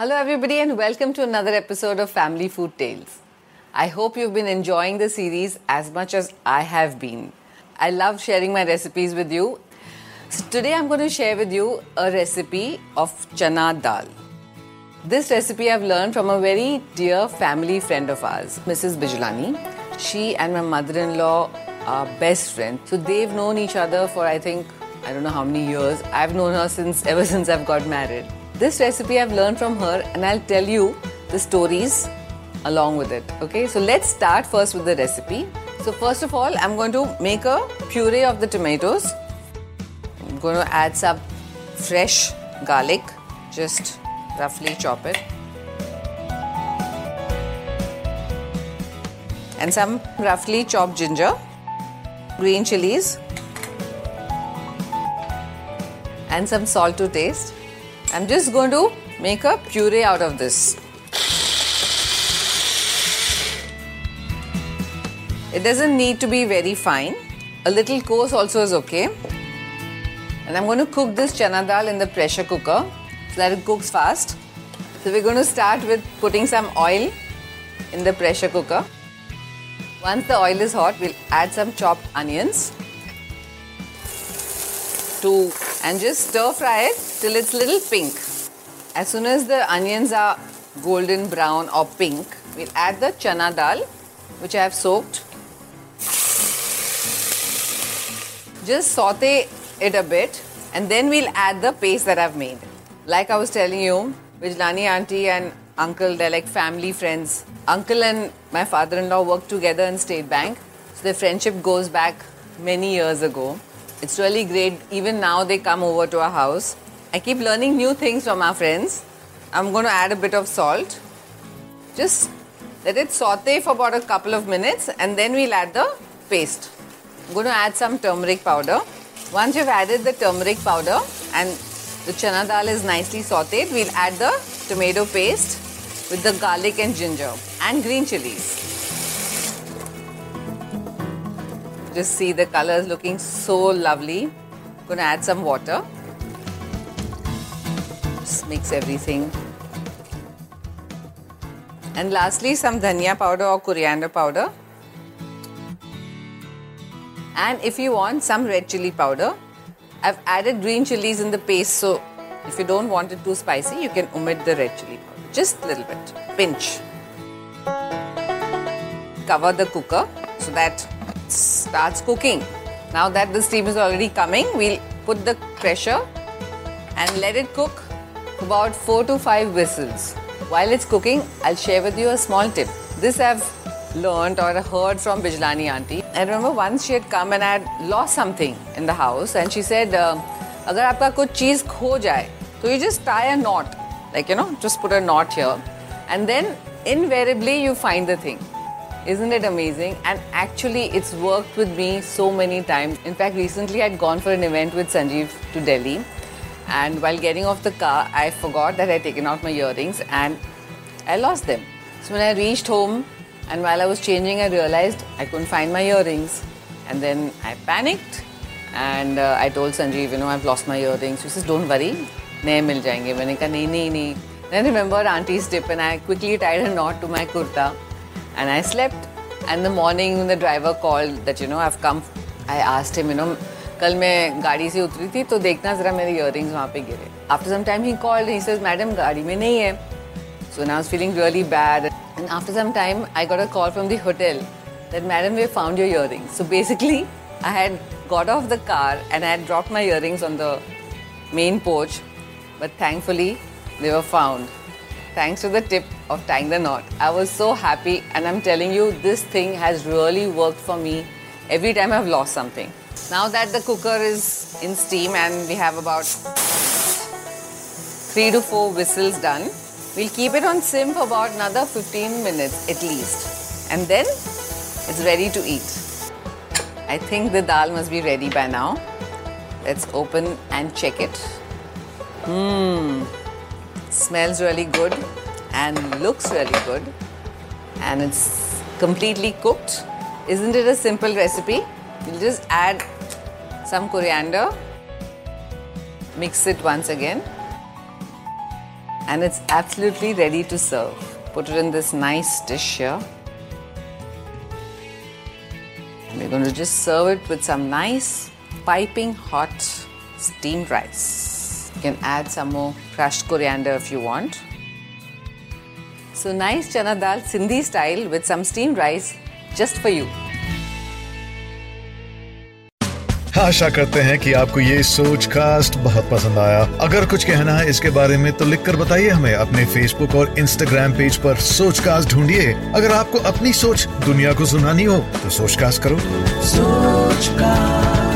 Hello, everybody, and welcome to another episode of Family Food Tales. I hope you've been enjoying the series as much as I have been. I love sharing my recipes with you. So, today I'm going to share with you a recipe of chana dal. This recipe I've learned from a very dear family friend of ours, Mrs. Bijlani. She and my mother in law are best friends. So, they've known each other for I think, I don't know how many years. I've known her since ever since I've got married. This recipe I've learned from her, and I'll tell you the stories along with it. Okay, so let's start first with the recipe. So, first of all, I'm going to make a puree of the tomatoes. I'm going to add some fresh garlic, just roughly chop it. And some roughly chopped ginger, green chilies, and some salt to taste. I'm just going to make a puree out of this. It doesn't need to be very fine. A little coarse also is okay. And I'm going to cook this chana dal in the pressure cooker so that it cooks fast. So we're going to start with putting some oil in the pressure cooker. Once the oil is hot, we'll add some chopped onions to and just stir fry it till it's little pink. As soon as the onions are golden brown or pink, we'll add the chana dal which I have soaked. Just saute it a bit and then we'll add the paste that I've made. Like I was telling you, Bijlani auntie and uncle, they're like family friends. Uncle and my father-in-law worked together in State Bank. So their friendship goes back many years ago. It's really great. Even now they come over to our house. I keep learning new things from our friends. I'm going to add a bit of salt. Just let it saute for about a couple of minutes and then we'll add the paste. I'm going to add some turmeric powder. Once you've added the turmeric powder and the chana dal is nicely sauteed, we'll add the tomato paste with the garlic and ginger and green chilies. Just see the colors looking so lovely. Gonna add some water. Just mix everything. And lastly, some dhania powder or coriander powder. And if you want some red chili powder, I've added green chilies in the paste. So if you don't want it too spicy, you can omit the red chili powder. Just a little bit. Pinch. Cover the cooker so that starts cooking. Now that the steam is already coming, we'll put the pressure and let it cook for about 4 to 5 whistles. While it's cooking, I'll share with you a small tip. This I've learned or heard from Bijlani auntie. I remember once she had come and I had lost something in the house and she said, uh, अगर आपका कुछ चीज़ खो जाए तो you just tie a knot like you know just put a knot here and then invariably you find the thing isn't it amazing? And actually, it's worked with me so many times. In fact, recently I'd gone for an event with Sanjeev to Delhi, and while getting off the car, I forgot that I'd taken out my earrings and I lost them. So when I reached home, and while I was changing, I realized I couldn't find my earrings, and then I panicked and uh, I told Sanjeev, you know, I've lost my earrings. He says, don't worry, नए मिल जाएंगे मैंने कहा नहीं नहीं नहीं Then I remembered auntie's tip and I quickly tied a knot to my kurta and I slept. And the morning when the driver called that you know I've come, I asked him you know कल मैं गाड़ी से उतरी थी तो देखना जरा मेरे इयरिंग्स वहाँ पे गिरे after some time he called he says madam गाड़ी में नहीं है so now feeling really bad and after some time I got a call from the hotel that madam we found your earrings so basically i had got off the car and i had dropped my earrings on the main porch but thankfully they were found thanks to the tip of tying the knot. I was so happy, and I'm telling you, this thing has really worked for me every time I've lost something. Now that the cooker is in steam and we have about three to four whistles done, we'll keep it on sim for about another 15 minutes at least, and then it's ready to eat. I think the dal must be ready by now. Let's open and check it. Mmm, smells really good and looks really good and it's completely cooked. Isn't it a simple recipe? You'll just add some coriander, mix it once again, and it's absolutely ready to serve. Put it in this nice dish here. We're going to just serve it with some nice piping hot steamed rice. You can add some more crushed coriander if you want. So nice chana dal Sindhi style with some steamed rice just for you. आशा करते हैं कि आपको ये सोच cast बहुत पसंद आया अगर कुछ कहना है इसके बारे में तो लिखकर बताइए हमें अपने फेसबुक और इंस्टाग्राम पेज पर सोच कास्ट ढूंढिए अगर आपको अपनी सोच दुनिया को सुनानी हो तो सोच कास्ट करो सोच कास्ट